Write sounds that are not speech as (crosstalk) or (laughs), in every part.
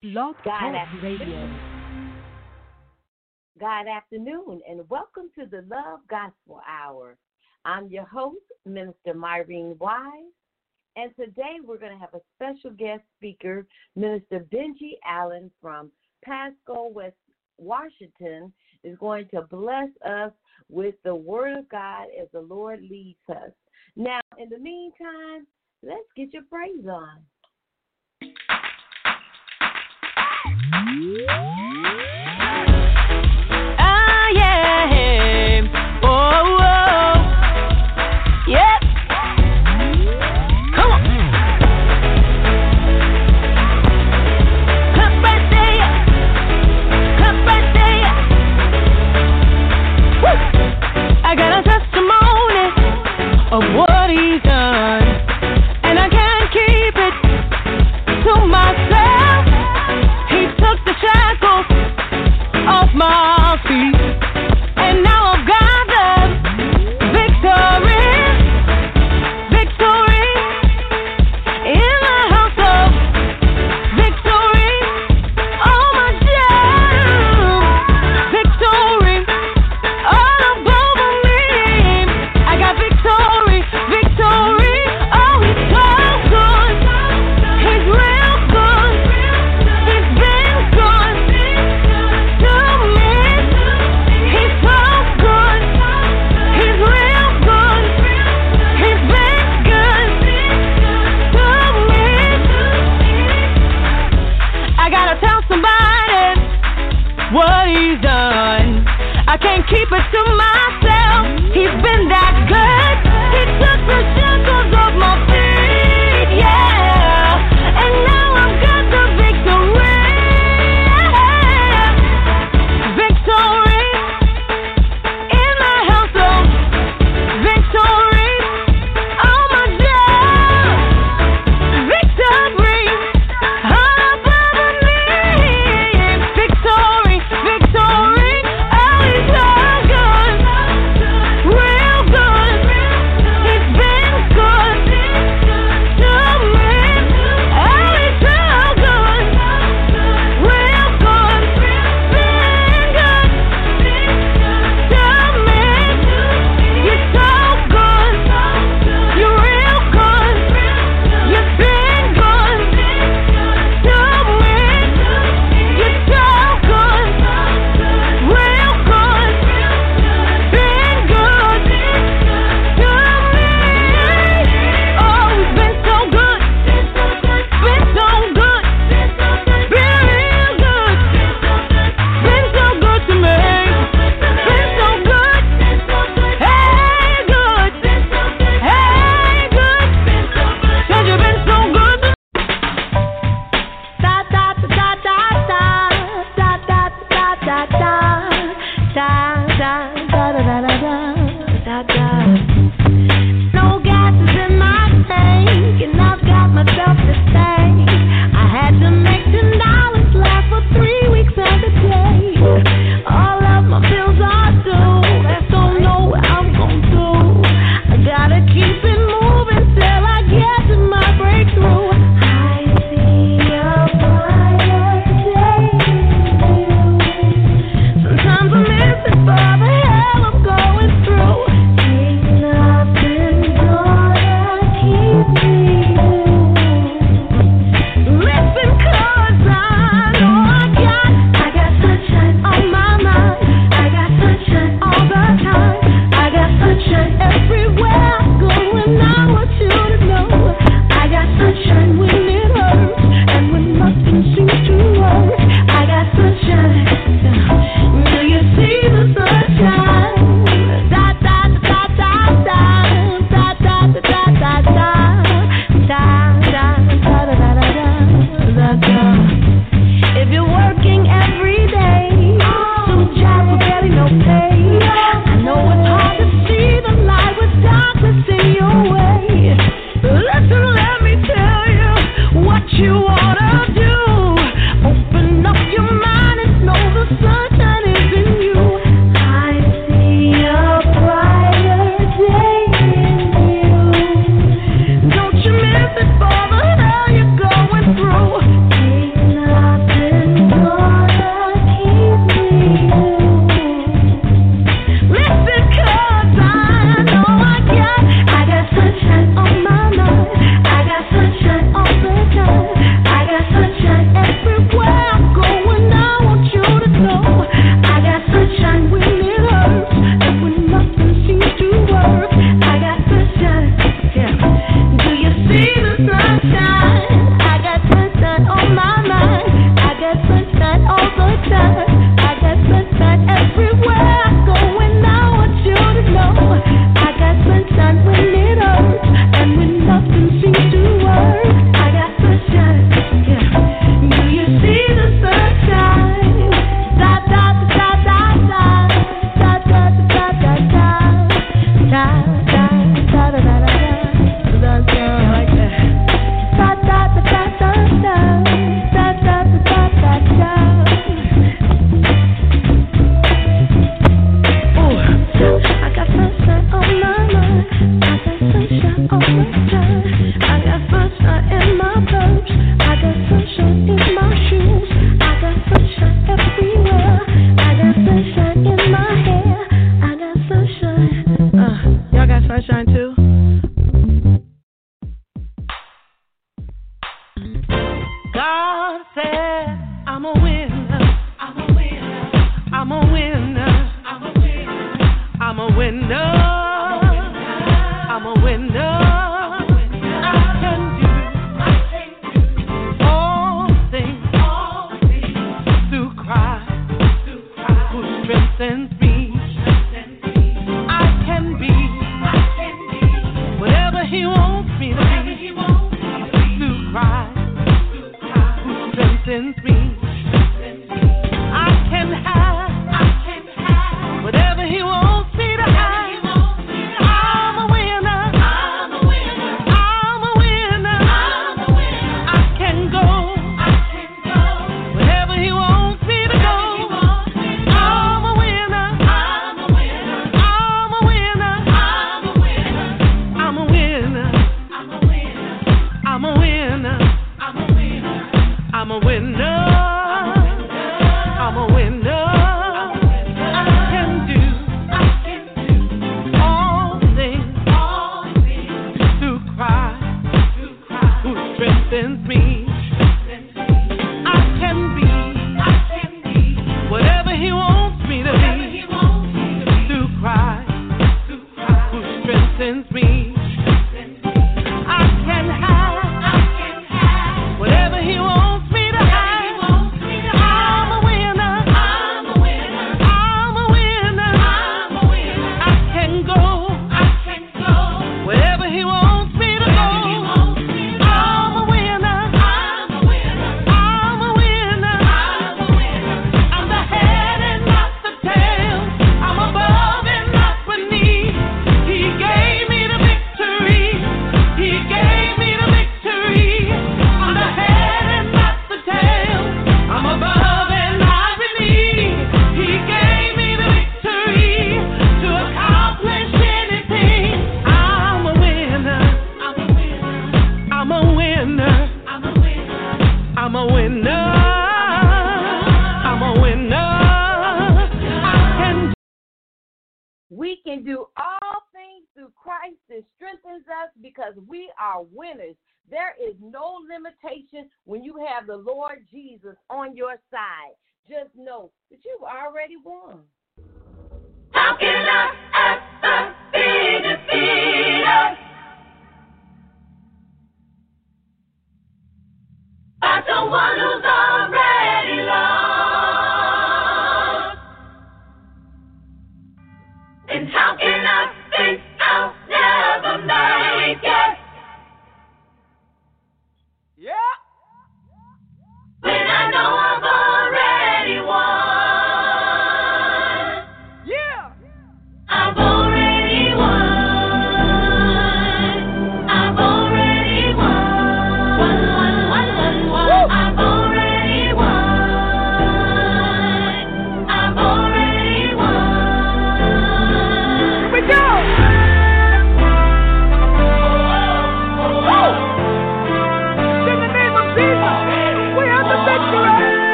Blog God Radio. God afternoon, and welcome to the Love Gospel Hour. I'm your host, Minister Myrene Wise, and today we're going to have a special guest speaker, Minister Benjie Allen from Pasco, West Washington, is going to bless us with the Word of God as the Lord leads us. Now, in the meantime, let's get your praise on. Mm-hmm.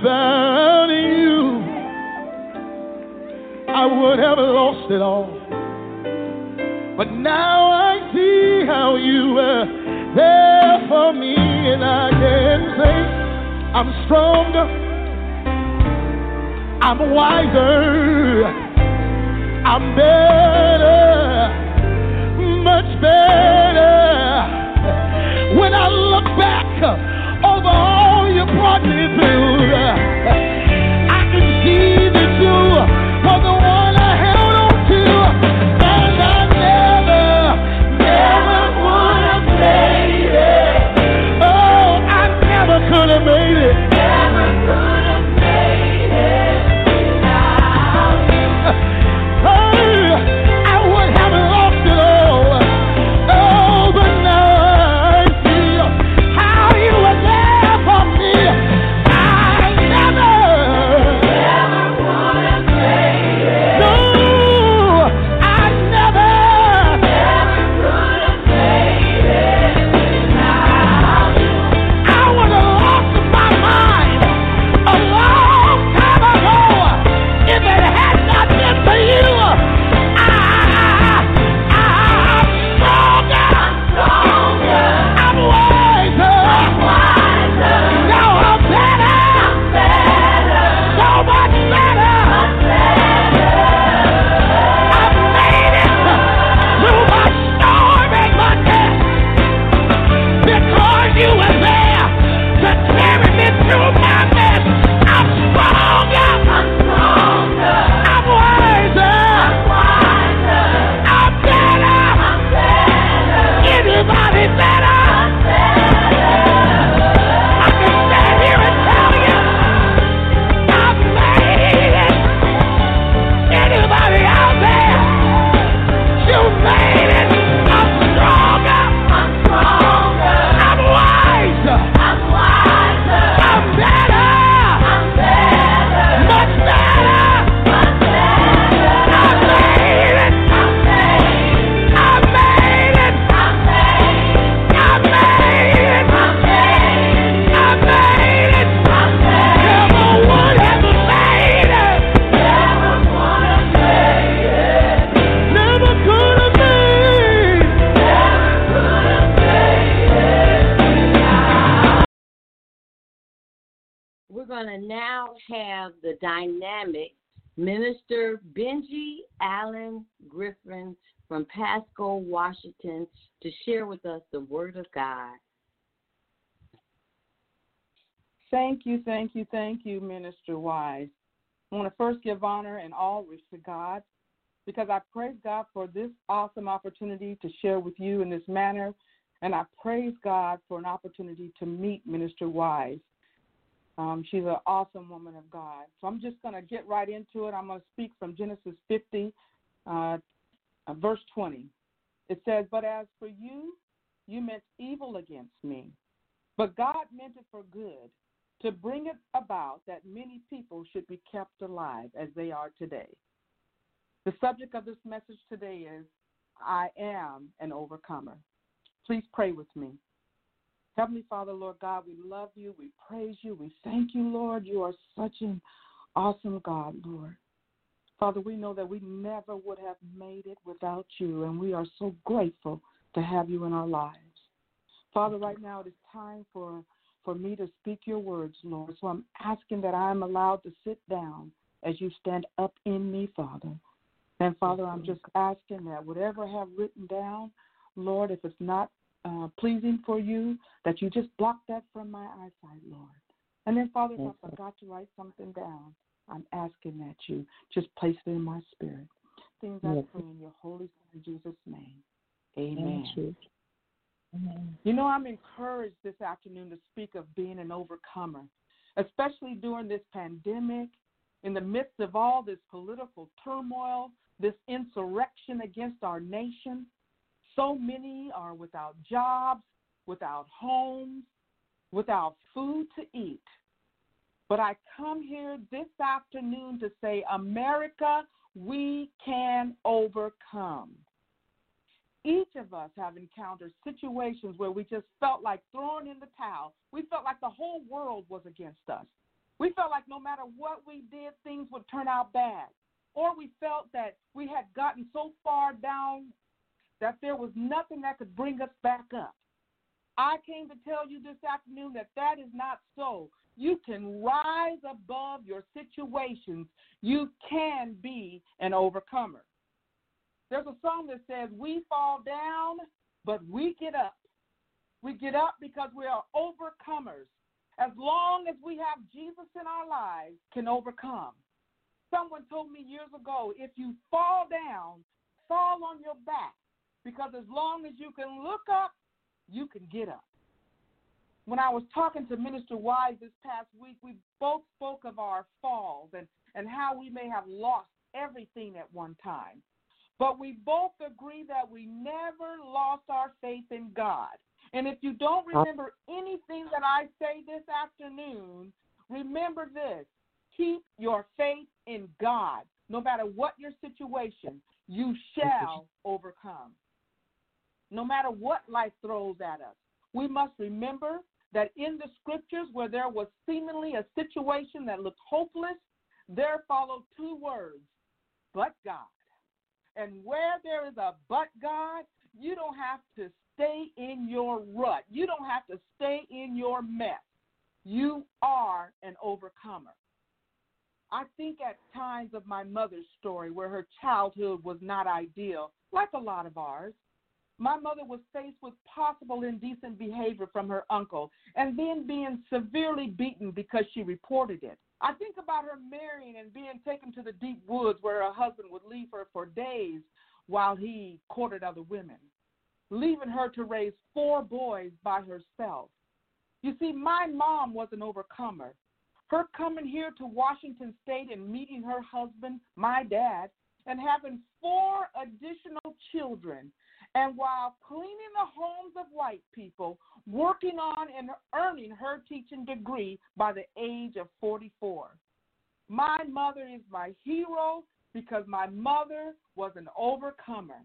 Without you. I would have lost it all. But now I see how you were there for me, and I can say I'm stronger, I'm wiser, I'm better, much better. When I look back over all you brought me through, I dynamic Minister Benji Allen Griffin from Pasco, Washington, to share with us the Word of God. Thank you, thank you, thank you, Minister Wise. I want to first give honor and all to God because I praise God for this awesome opportunity to share with you in this manner. And I praise God for an opportunity to meet Minister Wise. Um, she's an awesome woman of God. So I'm just going to get right into it. I'm going to speak from Genesis 50, uh, uh, verse 20. It says, But as for you, you meant evil against me, but God meant it for good, to bring it about that many people should be kept alive as they are today. The subject of this message today is I am an overcomer. Please pray with me. Heavenly Father, Lord God, we love you. We praise you. We thank you, Lord. You are such an awesome God, Lord. Father, we know that we never would have made it without you, and we are so grateful to have you in our lives. Father, right now it is time for, for me to speak your words, Lord. So I'm asking that I am allowed to sit down as you stand up in me, Father. And Father, I'm just asking that whatever I have written down, Lord, if it's not uh, pleasing for you, that you just block that from my eyesight, Lord. And then, Father, if I forgot to write something down, I'm asking that you just place it in my spirit. Things I pray in your holy Son, Jesus' name. Amen. You know, I'm encouraged this afternoon to speak of being an overcomer, especially during this pandemic, in the midst of all this political turmoil, this insurrection against our nation. So many are without jobs, without homes, without food to eat. But I come here this afternoon to say, America, we can overcome. Each of us have encountered situations where we just felt like throwing in the towel. We felt like the whole world was against us. We felt like no matter what we did, things would turn out bad. Or we felt that we had gotten so far down that there was nothing that could bring us back up. I came to tell you this afternoon that that is not so. You can rise above your situations. You can be an overcomer. There's a song that says, We fall down, but we get up. We get up because we are overcomers. As long as we have Jesus in our lives, can overcome. Someone told me years ago, if you fall down, fall on your back because as long as you can look up, you can get up. When I was talking to Minister Wise this past week, we both spoke of our falls and, and how we may have lost everything at one time. But we both agree that we never lost our faith in God. And if you don't remember anything that I say this afternoon, remember this keep your faith in God. No matter what your situation, you shall overcome no matter what life throws at us. We must remember that in the scriptures where there was seemingly a situation that looked hopeless, there followed two words, but God. And where there is a but God, you don't have to stay in your rut. You don't have to stay in your mess. You are an overcomer. I think at times of my mother's story where her childhood was not ideal, like a lot of ours. My mother was faced with possible indecent behavior from her uncle and then being severely beaten because she reported it. I think about her marrying and being taken to the deep woods where her husband would leave her for days while he courted other women, leaving her to raise four boys by herself. You see, my mom was an overcomer. Her coming here to Washington State and meeting her husband, my dad, and having four additional children and while cleaning the homes of white people, working on and earning her teaching degree by the age of 44. My mother is my hero because my mother was an overcomer.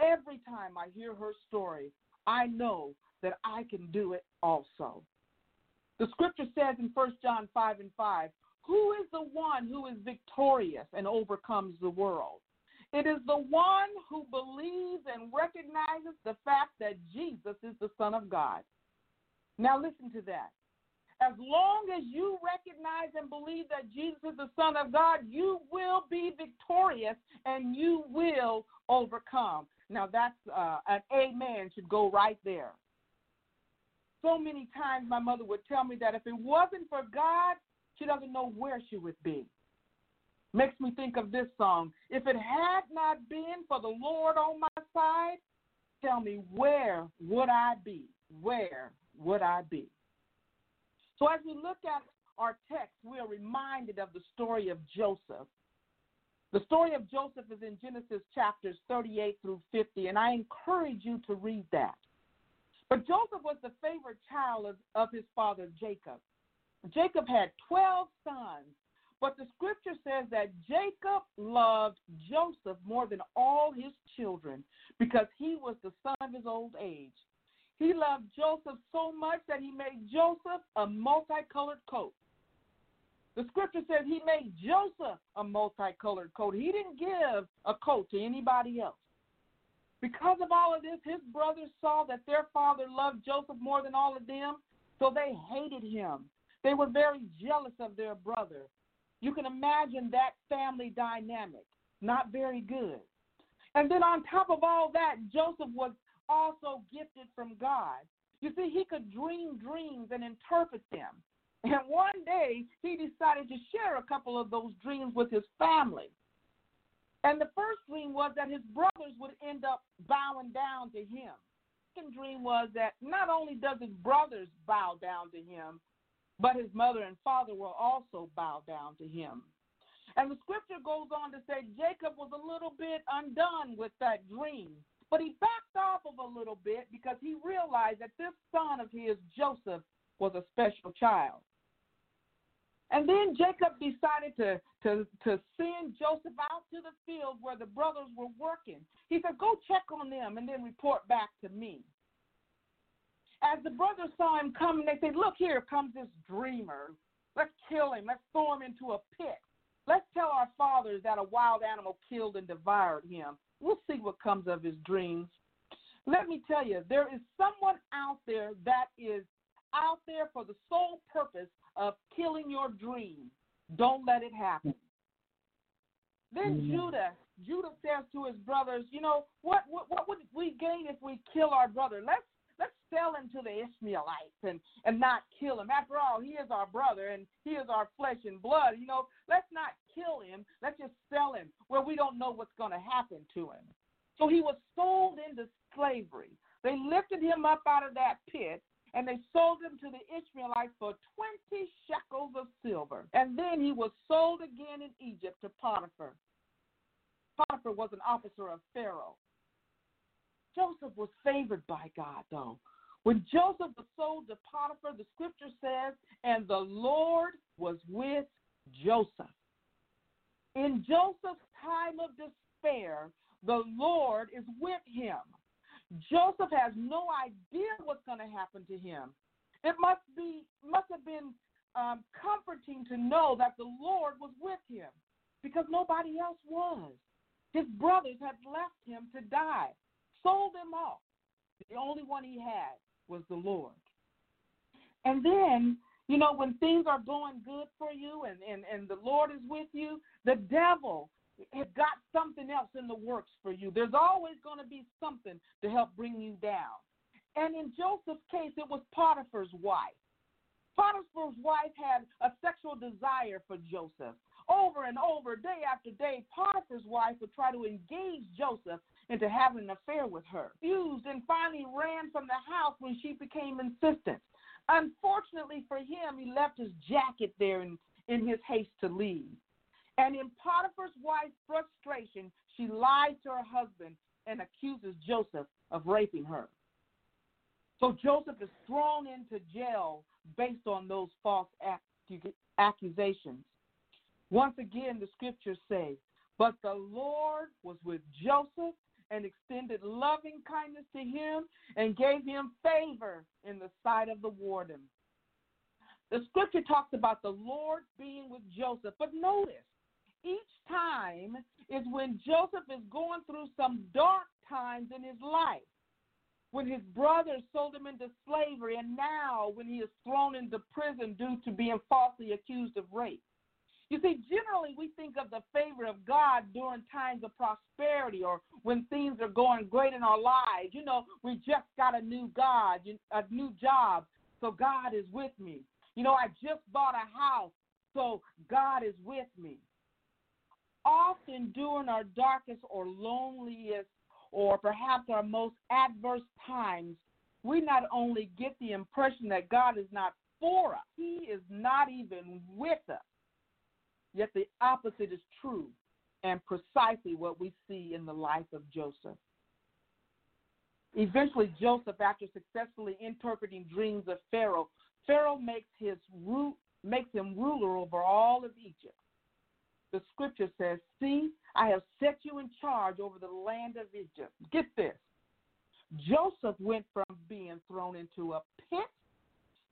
Every time I hear her story, I know that I can do it also. The scripture says in 1 John 5 and 5, Who is the one who is victorious and overcomes the world? It is the one who believes and recognizes the fact that Jesus is the Son of God. Now, listen to that. As long as you recognize and believe that Jesus is the Son of God, you will be victorious and you will overcome. Now, that's uh, an amen, should go right there. So many times my mother would tell me that if it wasn't for God, she doesn't know where she would be makes me think of this song. If it had not been for the Lord on my side, tell me where would I be? Where would I be? So as we look at our text, we are reminded of the story of Joseph. The story of Joseph is in Genesis chapters 38 through 50, and I encourage you to read that. But Joseph was the favorite child of, of his father Jacob. Jacob had 12 sons, but the scripture says that Jacob loved Joseph more than all his children because he was the son of his old age. He loved Joseph so much that he made Joseph a multicolored coat. The scripture says he made Joseph a multicolored coat. He didn't give a coat to anybody else. Because of all of this, his brothers saw that their father loved Joseph more than all of them, so they hated him. They were very jealous of their brother. You can imagine that family dynamic. Not very good. And then on top of all that, Joseph was also gifted from God. You see, he could dream dreams and interpret them. And one day, he decided to share a couple of those dreams with his family. And the first dream was that his brothers would end up bowing down to him. The second dream was that not only does his brothers bow down to him, but his mother and father will also bow down to him. And the scripture goes on to say Jacob was a little bit undone with that dream But he backed off of a little bit because he realized that this son of his, Joseph, was a special child. And then Jacob decided to, to, to send Joseph out to the field where the brothers were working. He said, Go check on them and then report back to me. As the brothers saw him coming, they said, Look, here comes this dreamer. Let's kill him. Let's throw him into a pit. Let's tell our fathers that a wild animal killed and devoured him. We'll see what comes of his dreams. Let me tell you, there is someone out there that is out there for the sole purpose of killing your dream. Don't let it happen. Then mm-hmm. Judah, Judah says to his brothers, you know, what, what what would we gain if we kill our brother? Let's let's sell him to the Ishmaelites and and not kill him. After all, he is our brother and he is our flesh and blood. You know, let's not kill him. Let's just sell him where we don't know what's going to happen to him. So he was sold into slavery. They lifted him up out of that pit and they sold him to the Ishmaelites for 20 shekels of silver. And then he was sold again in Egypt to Potiphar. Potiphar was an officer of Pharaoh. Joseph was favored by God, though. When Joseph was sold to Potiphar, the scripture says, and the Lord was with Joseph. In Joseph's time of despair, the Lord is with him. Joseph has no idea what's going to happen to him. It must be must have been um, comforting to know that the Lord was with him because nobody else was. His brothers had left him to die, sold him off. The only one he had was the Lord. And then, you know, when things are going good for you and, and, and the Lord is with you, the devil has got something else in the works for you. There's always going to be something to help bring you down. And in Joseph's case, it was Potiphar's wife. Potiphar's wife had a sexual desire for Joseph. Over and over, day after day, Potiphar's wife would try to engage Joseph into having an affair with her. Fused and finally ran from the house when she became insistent. Unfortunately for him, he left his jacket there in, in his haste to leave. And in Potiphar's wife's frustration, she lies to her husband and accuses Joseph of raping her. So Joseph is thrown into jail based on those false accusations. Once again, the scriptures say, But the Lord was with Joseph and extended loving kindness to him and gave him favor in the sight of the warden. The scripture talks about the Lord being with Joseph, but notice each time is when Joseph is going through some dark times in his life. When his brothers sold him into slavery, and now when he is thrown into prison due to being falsely accused of rape. You see, generally we think of the favor of God during times of prosperity or when things are going great in our lives. You know, we just got a new God, a new job, so God is with me. You know, I just bought a house, so God is with me often during our darkest or loneliest or perhaps our most adverse times, we not only get the impression that God is not for us, He is not even with us. Yet the opposite is true and precisely what we see in the life of Joseph. Eventually, Joseph, after successfully interpreting dreams of Pharaoh, Pharaoh makes his makes him ruler over all of Egypt the scripture says, See, I have set you in charge over the land of Egypt. Get this. Joseph went from being thrown into a pit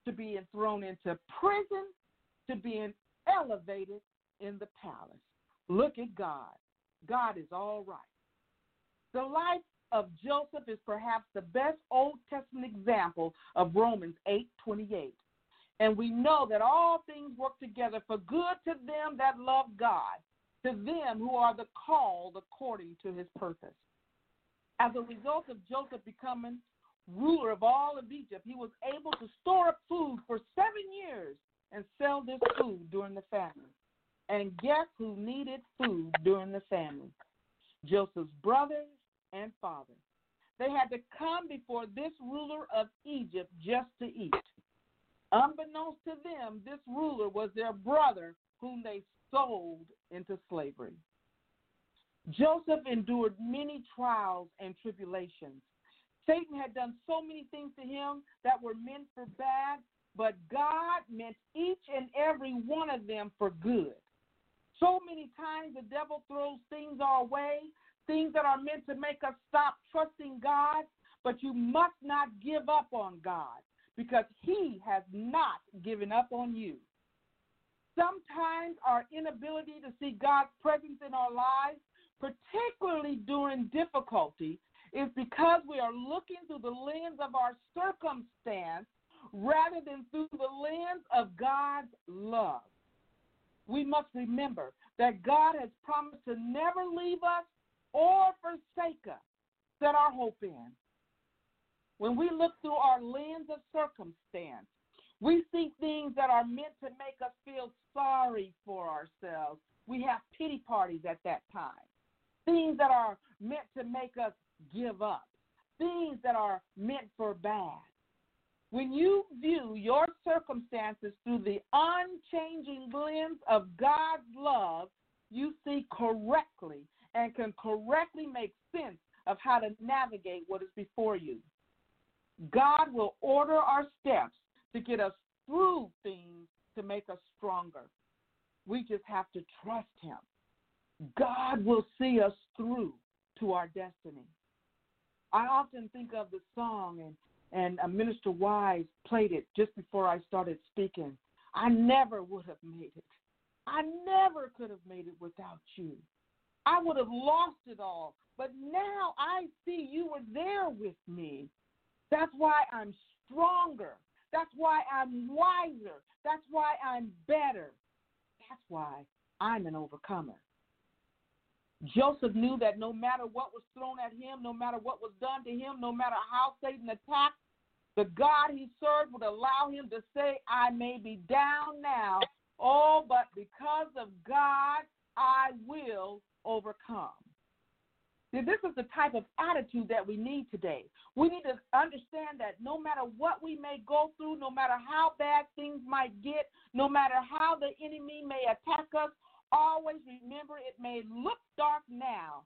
to being thrown into prison to being elevated in the palace. Look at God. God is all right. The life of Joseph is perhaps the best Old Testament example of Romans 8 28. And we know that all things work together for good to them that love God, to them who are the called according to his purpose. As a result of Joseph becoming ruler of all of Egypt, he was able to store up food for seven years and sell this food during the famine. And guess who needed food during the famine? Joseph's brothers and father. They had to come before this ruler of Egypt just to eat. Unbeknownst to them, this ruler was their brother whom they sold into slavery. Joseph endured many trials and tribulations. Satan had done so many things to him that were meant for bad, but God meant each and every one of them for good. So many times the devil throws things our way, things that are meant to make us stop trusting God, but you must not give up on God because he has not given up on you. Sometimes our inability to see God's presence in our lives, particularly during difficulty, is because we are looking through the lens of our circumstance rather than through the lens of God's love. We must remember that God has promised to never leave us or forsake us. Set our hope in. When we look through our lens of circumstance, we see things that are meant to make us feel sorry for ourselves. We have pity parties at that time. Things that are meant to make us give up. Things that are meant for bad. When you view your circumstances through the unchanging lens of God's love, you see correctly and can correctly make sense of how to navigate what is before you. God will order our steps to get us through things to make us stronger. We just have to trust Him. God will see us through to our destiny. I often think of the song, and, and uh, Minister Wise played it just before I started speaking. I never would have made it. I never could have made it without you. I would have lost it all. But now I see you were there with me. That's why I'm stronger. That's why I'm wiser. That's why I'm better. That's why I'm an overcomer. Joseph knew that no matter what was thrown at him, no matter what was done to him, no matter how Satan attacked, the God he served would allow him to say, I may be down now, oh, but because of God, I will overcome. See, this is the type of attitude that we need today. We need to understand that no matter what we may go through, no matter how bad things might get, no matter how the enemy may attack us, always remember it may look dark now.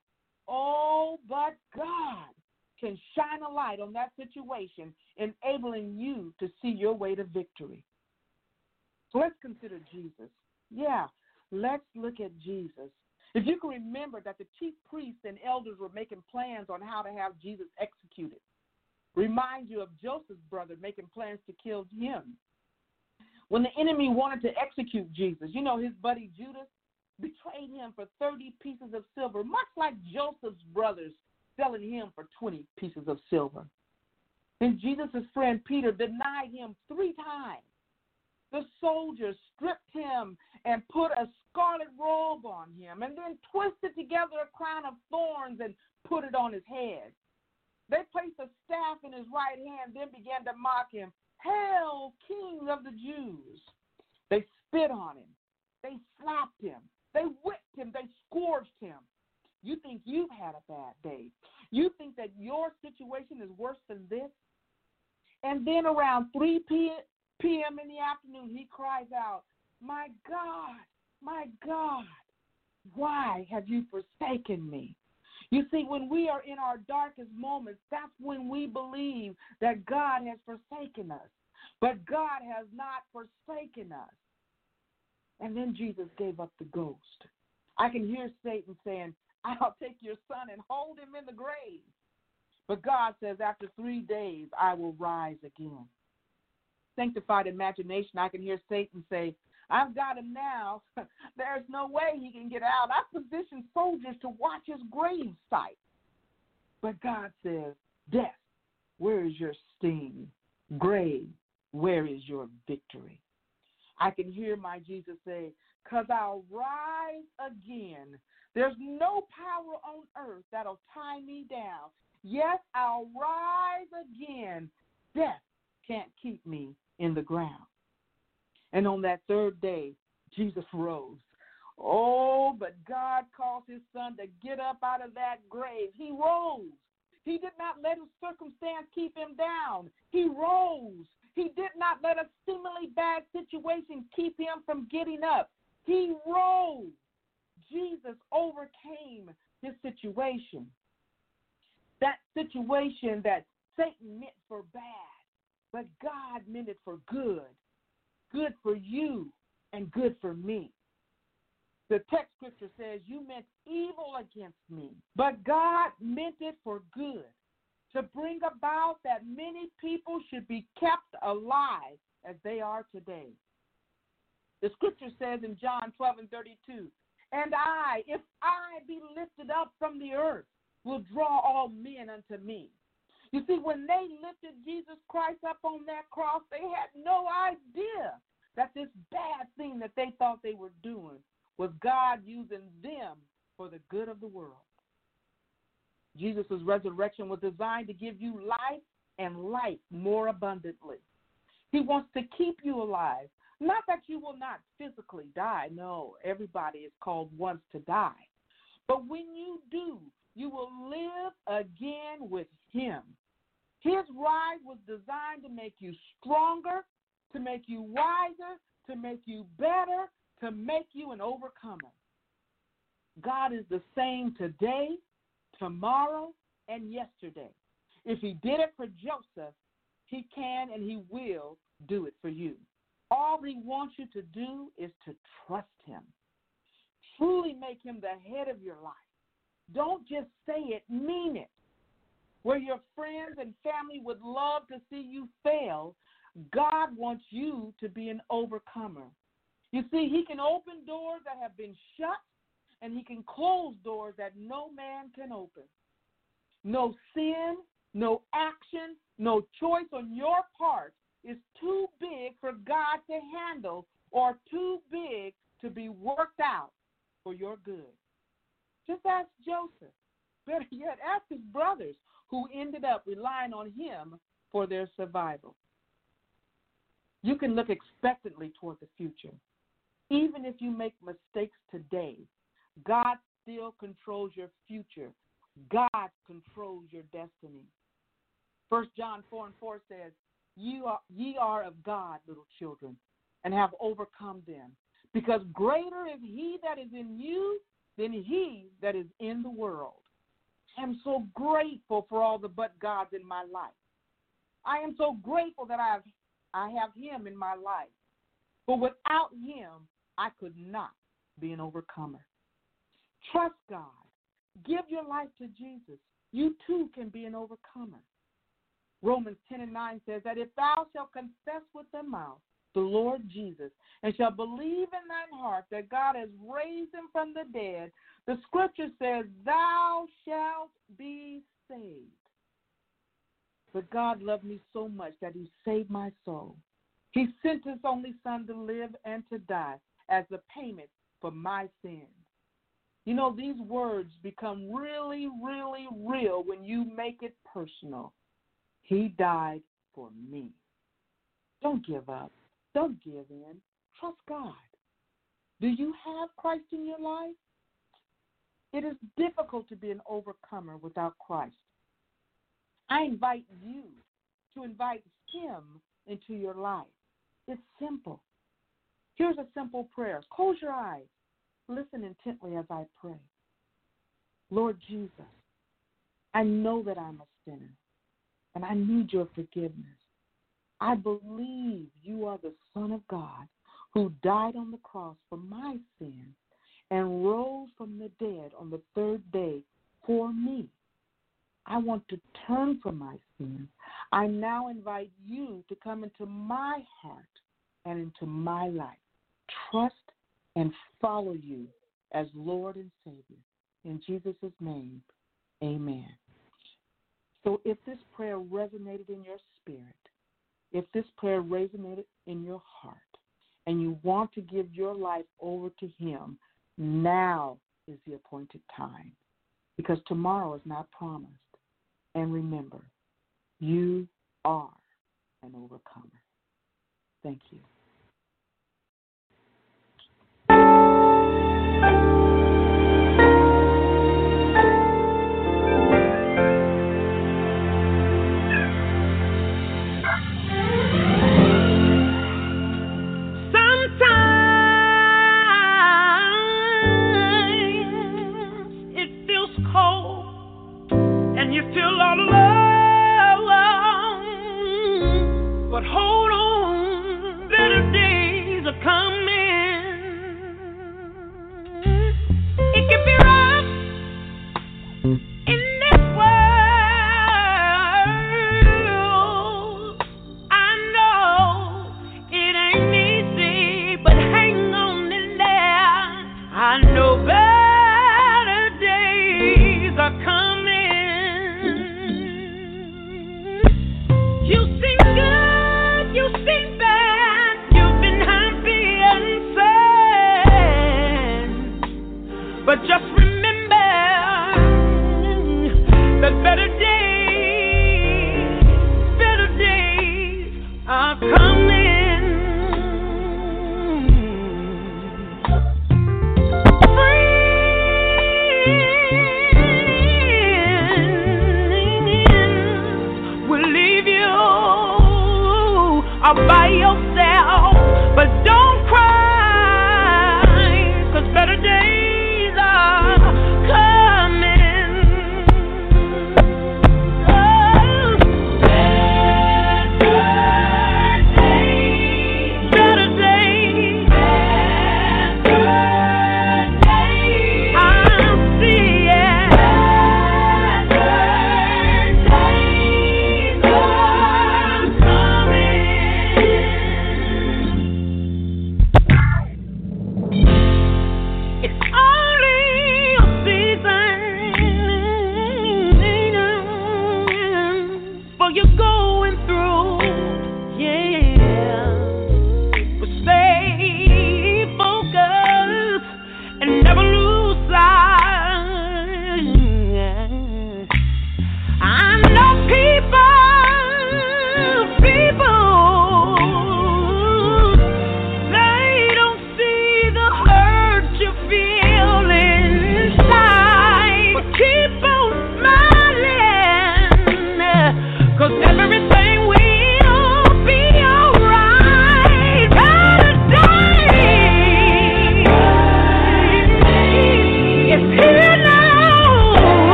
Oh, but God can shine a light on that situation, enabling you to see your way to victory. So let's consider Jesus. Yeah, let's look at Jesus. If you can remember that the chief priests and elders were making plans on how to have Jesus executed, remind you of Joseph's brother making plans to kill him. When the enemy wanted to execute Jesus, you know, his buddy Judas betrayed him for 30 pieces of silver, much like Joseph's brothers selling him for 20 pieces of silver. Then Jesus' friend Peter denied him three times. The soldiers stripped him and put a scarlet robe on him, and then twisted together a crown of thorns and put it on his head. They placed a staff in his right hand, then began to mock him. Hail, King of the Jews! They spit on him. They slapped him. They whipped him. They scourged him. You think you've had a bad day. You think that your situation is worse than this. And then around 3 p.m. in the afternoon, he cries out, My God, my God, why have you forsaken me? You see, when we are in our darkest moments, that's when we believe that God has forsaken us. But God has not forsaken us. And then Jesus gave up the ghost. I can hear Satan saying, I'll take your son and hold him in the grave. But God says, after three days, I will rise again. Sanctified imagination, I can hear Satan say, I've got him now. (laughs) There's no way he can get out. I've positioned soldiers to watch his grave site. But God says, Death, where is your sting? Grave, where is your victory? I can hear my Jesus say, Because I'll rise again. There's no power on earth that'll tie me down. Yes, I'll rise again. Death can't keep me in the ground. And on that third day, Jesus rose. Oh, but God caused his son to get up out of that grave. He rose. He did not let his circumstance keep him down. He rose. He did not let a seemingly bad situation keep him from getting up. He rose. Jesus overcame his situation. That situation that Satan meant for bad, but God meant it for good. Good for you and good for me. The text scripture says, You meant evil against me, but God meant it for good to bring about that many people should be kept alive as they are today. The scripture says in John 12 and 32, And I, if I be lifted up from the earth, will draw all men unto me. You see, when they lifted Jesus Christ up on that cross, they had no idea that this bad thing that they thought they were doing was God using them for the good of the world. Jesus' resurrection was designed to give you life and life more abundantly. He wants to keep you alive. Not that you will not physically die. No, everybody is called once to die. But when you do, you will live again with Him. His ride was designed to make you stronger, to make you wiser, to make you better, to make you an overcomer. God is the same today, tomorrow, and yesterday. If He did it for Joseph, He can and He will do it for you. All He wants you to do is to trust Him. Truly make Him the head of your life. Don't just say it, mean it. Where your friends and family would love to see you fail, God wants you to be an overcomer. You see, He can open doors that have been shut, and He can close doors that no man can open. No sin, no action, no choice on your part is too big for God to handle or too big to be worked out for your good. Just ask Joseph. (laughs) Better yet, ask his brothers who ended up relying on him for their survival. You can look expectantly toward the future. Even if you make mistakes today, God still controls your future. God controls your destiny. First John 4 and 4 says, ye are, ye are of God, little children, and have overcome them. Because greater is he that is in you than he that is in the world. I am so grateful for all the but gods in my life. I am so grateful that I have, I have him in my life. But without him, I could not be an overcomer. Trust God. Give your life to Jesus. You too can be an overcomer. Romans 10 and 9 says that if thou shalt confess with thy mouth the Lord Jesus and shall believe in thine heart that God has raised him from the dead, the scripture says, Thou shalt be saved. But God loved me so much that he saved my soul. He sent his only son to live and to die as the payment for my sins. You know, these words become really, really real when you make it personal. He died for me. Don't give up. Don't give in. Trust God. Do you have Christ in your life? It is difficult to be an overcomer without Christ. I invite you to invite Him into your life. It's simple. Here's a simple prayer. Close your eyes. Listen intently as I pray. Lord Jesus, I know that I'm a sinner and I need your forgiveness. I believe you are the Son of God who died on the cross for my sins and rose from the dead on the third day for me. I want to turn from my sins. I now invite you to come into my heart and into my life. Trust and follow you as Lord and Savior. In Jesus' name, amen. So if this prayer resonated in your spirit, if this prayer resonated in your heart, and you want to give your life over to Him, now is the appointed time because tomorrow is not promised. And remember, you are an overcomer. Thank you.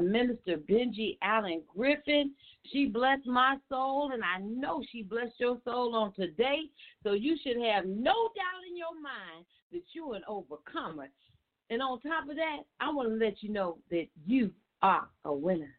Minister Benji Allen Griffin. She blessed my soul, and I know she blessed your soul on today. So you should have no doubt in your mind that you're an overcomer. And on top of that, I want to let you know that you are a winner.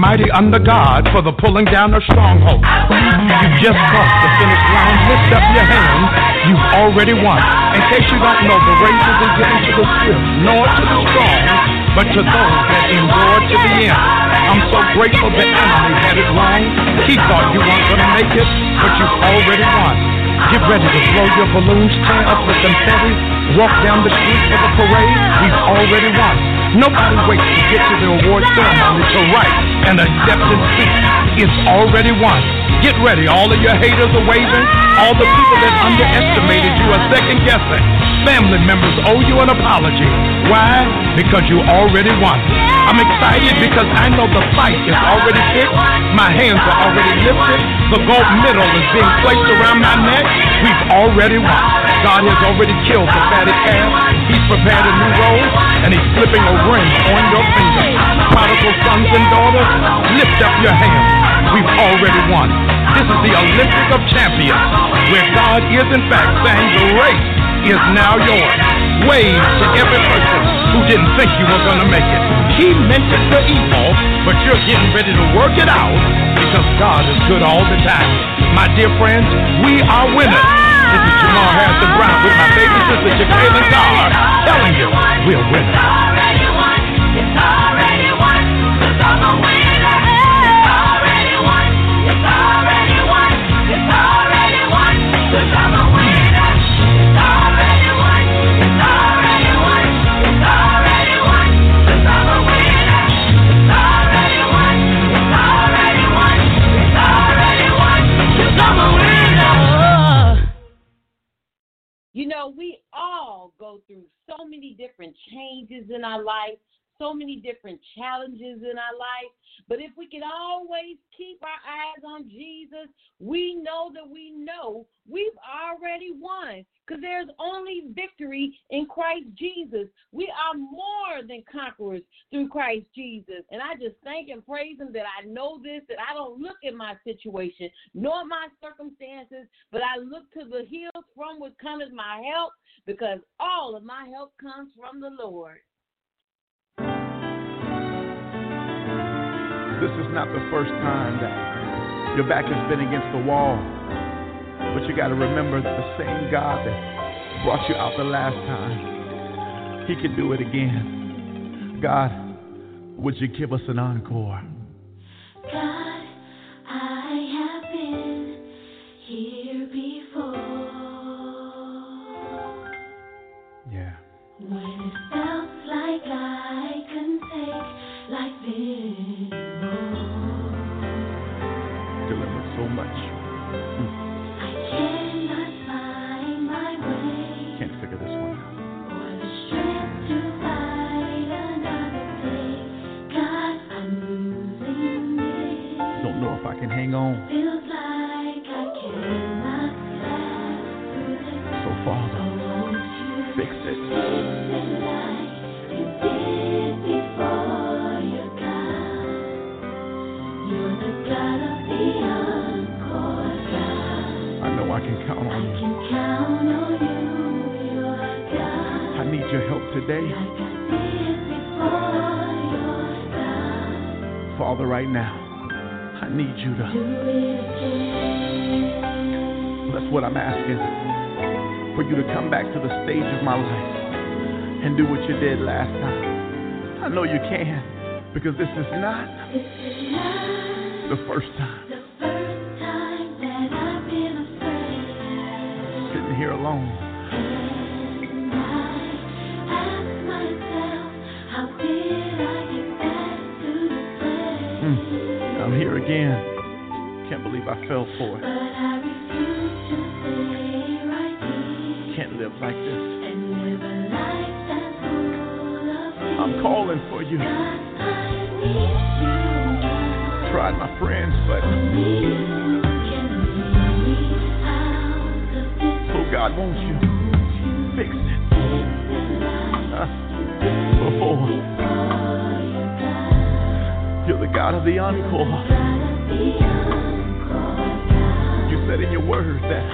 Mighty under God for the pulling down of strongholds. You just crossed the finish line. Lift up your hands. You've already won. In case you don't know, the race isn't given to the swift, nor to the strong, but to those that endure to the end. I'm so grateful the enemy had it wrong. He thought you weren't going to make it, but you've already won. Get ready to blow your balloons, tear up with the confetti, walk down the street for the parade. We've already won. Nobody waits to get to the award ceremony to write and acceptance speech is already won. Get ready. All of your haters are waving. All the people that underestimated you are second guessing. Family members owe you an apology. Why? Because you already won. I'm excited because I know the fight is already fixed. My hands are already lifted. The gold medal is being placed around my neck. We've already won. God has already killed the fatted calf. He's prepared a new role, and he's slipping a ring on your finger. Prodigal sons and daughters, lift up your hands. We've already won. This is the Olympic of Champions, where God is in fact saying the race is now yours. Wave to every person who didn't think you were going to make it. He meant it for evil, but you're getting ready to work it out because God is good all the time. My dear friends, we are winners. Ah! This is Jamal Harrison Brown with my baby sister, Jacqueline Carr, telling you we're winners. It's already won. It's already won. It's already You through so many different changes in our life, so many different challenges in our life. But if we can always keep our eyes on Jesus, we know that we know we've already won because there's only victory in Christ Jesus. We are more than conquerors through Christ Jesus. And I just thank and praise Him that I know this, that I don't look at my situation nor my circumstances, but I look to the hills from which cometh my help because all of my help comes from the Lord. This is not the first time that your back has been against the wall But you got to remember that the same God that brought you out the last time, He can do it again. God, would you give us an encore? God, I have been here before. You did last time. I know you can, because this is not This is not the first time. the first time that I've been afraid. Sitting here alone. And I ask myself, how did I get back to this place? Hmm. I'm here again. Can't believe I fell for it. Won't you fix it? Before (laughs) oh. you're the God of the encore. You said in your word that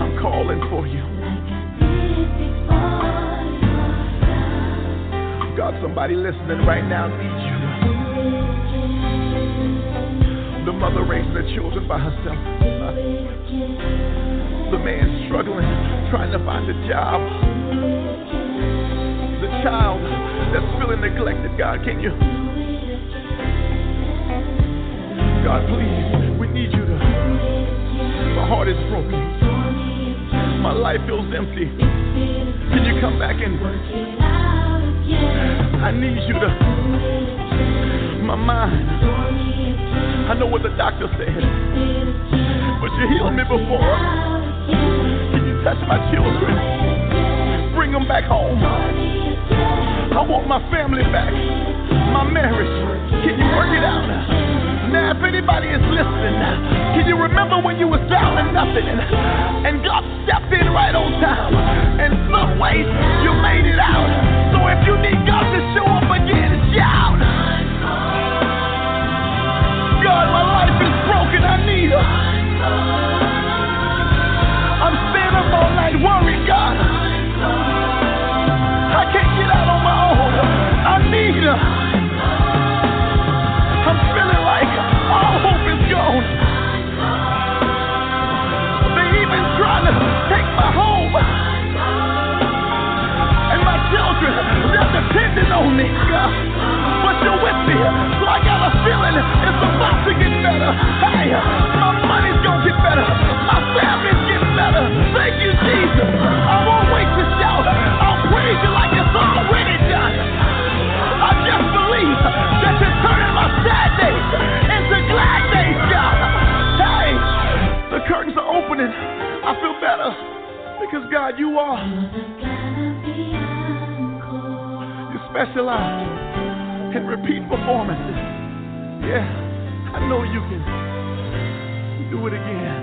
I'm calling for you. God, somebody listening right now needs you. The mother raising the children by herself. The man struggling, trying to find a job. The child that's feeling neglected, God, can you? God, please, we need you to. My heart is broken. My life feels empty. Can you come back and I need you to. My mind. I know what the doctor said, but you healed me before. Can you touch my children? Bring them back home. I want my family back. My marriage. Can you work it out? Now, if anybody is listening, can you remember when you was down and nothing, and, God stepped in right on time, and some way you made it out. So if you need God to show up again, shout. God, my life is broken. I need her. I'm staying up all night God. I can't get out on my own. I need her. I'm feeling like all hope is gone. They even to take my home. And my children, they're depending on me, God. But you're with me. So I got a feeling it's about to get better. You are. You specialize in repeat performances. Yeah, I know you can do it again.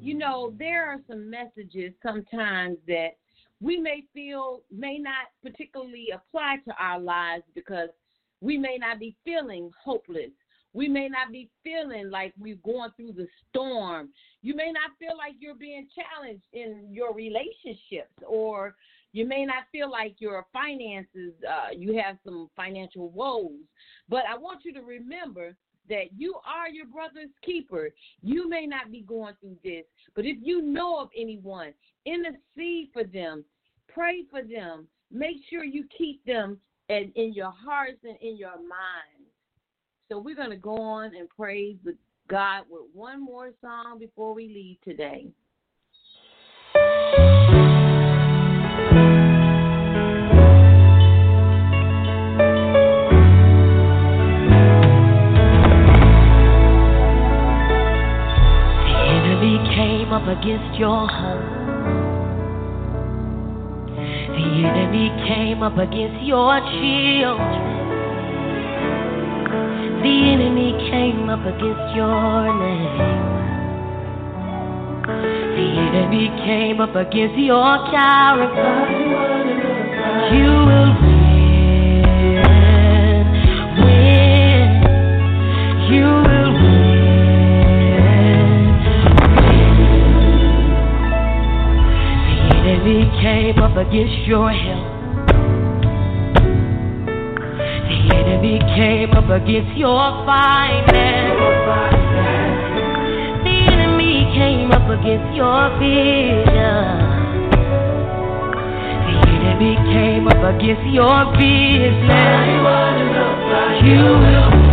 You know, there are some messages sometimes that we may feel may not particularly apply to our lives because we may not be feeling hopeless. We may not be feeling like we're going through the storm. You may not feel like you're being challenged in your relationships, or you may not feel like your finances, uh, you have some financial woes. But I want you to remember that you are your brother's keeper. You may not be going through this, but if you know of anyone, intercede for them, pray for them. Make sure you keep them in, in your hearts and in your minds. So we're going to go on and praise God with one more song before we leave today. The enemy came up against your home. The enemy came up against your children. The enemy came up against your name. The enemy came up against your character. You will win. Win. You will win. Win. The enemy came up against your health. Enemy came up against your finance. The enemy came up against your vision. The enemy came up against your business. You will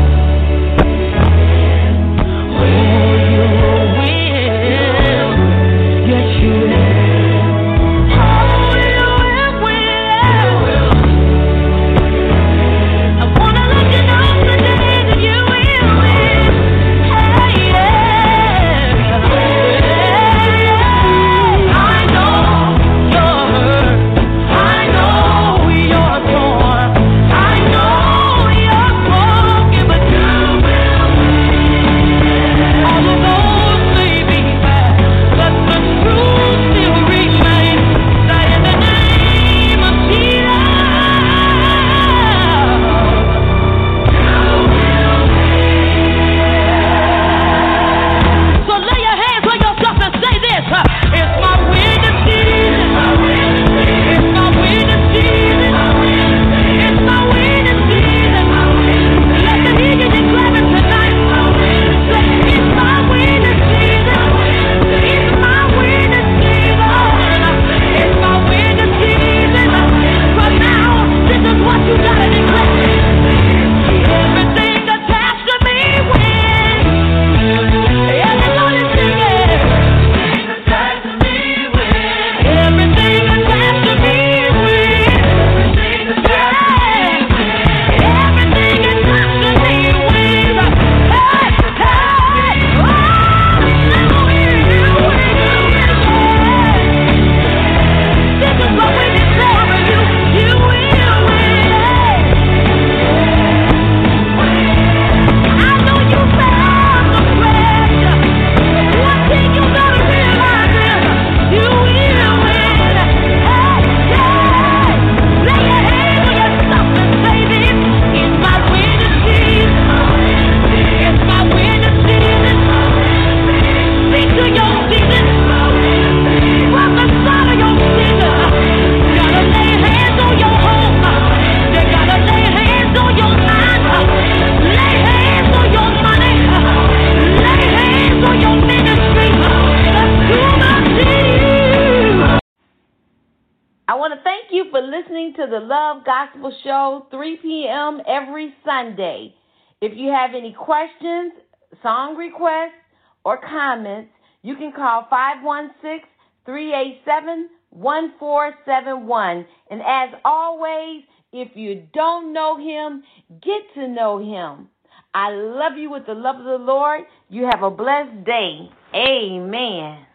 have any questions, song requests, or comments, you can call 516 387 1471. And as always, if you don't know him, get to know him. I love you with the love of the Lord. You have a blessed day. Amen.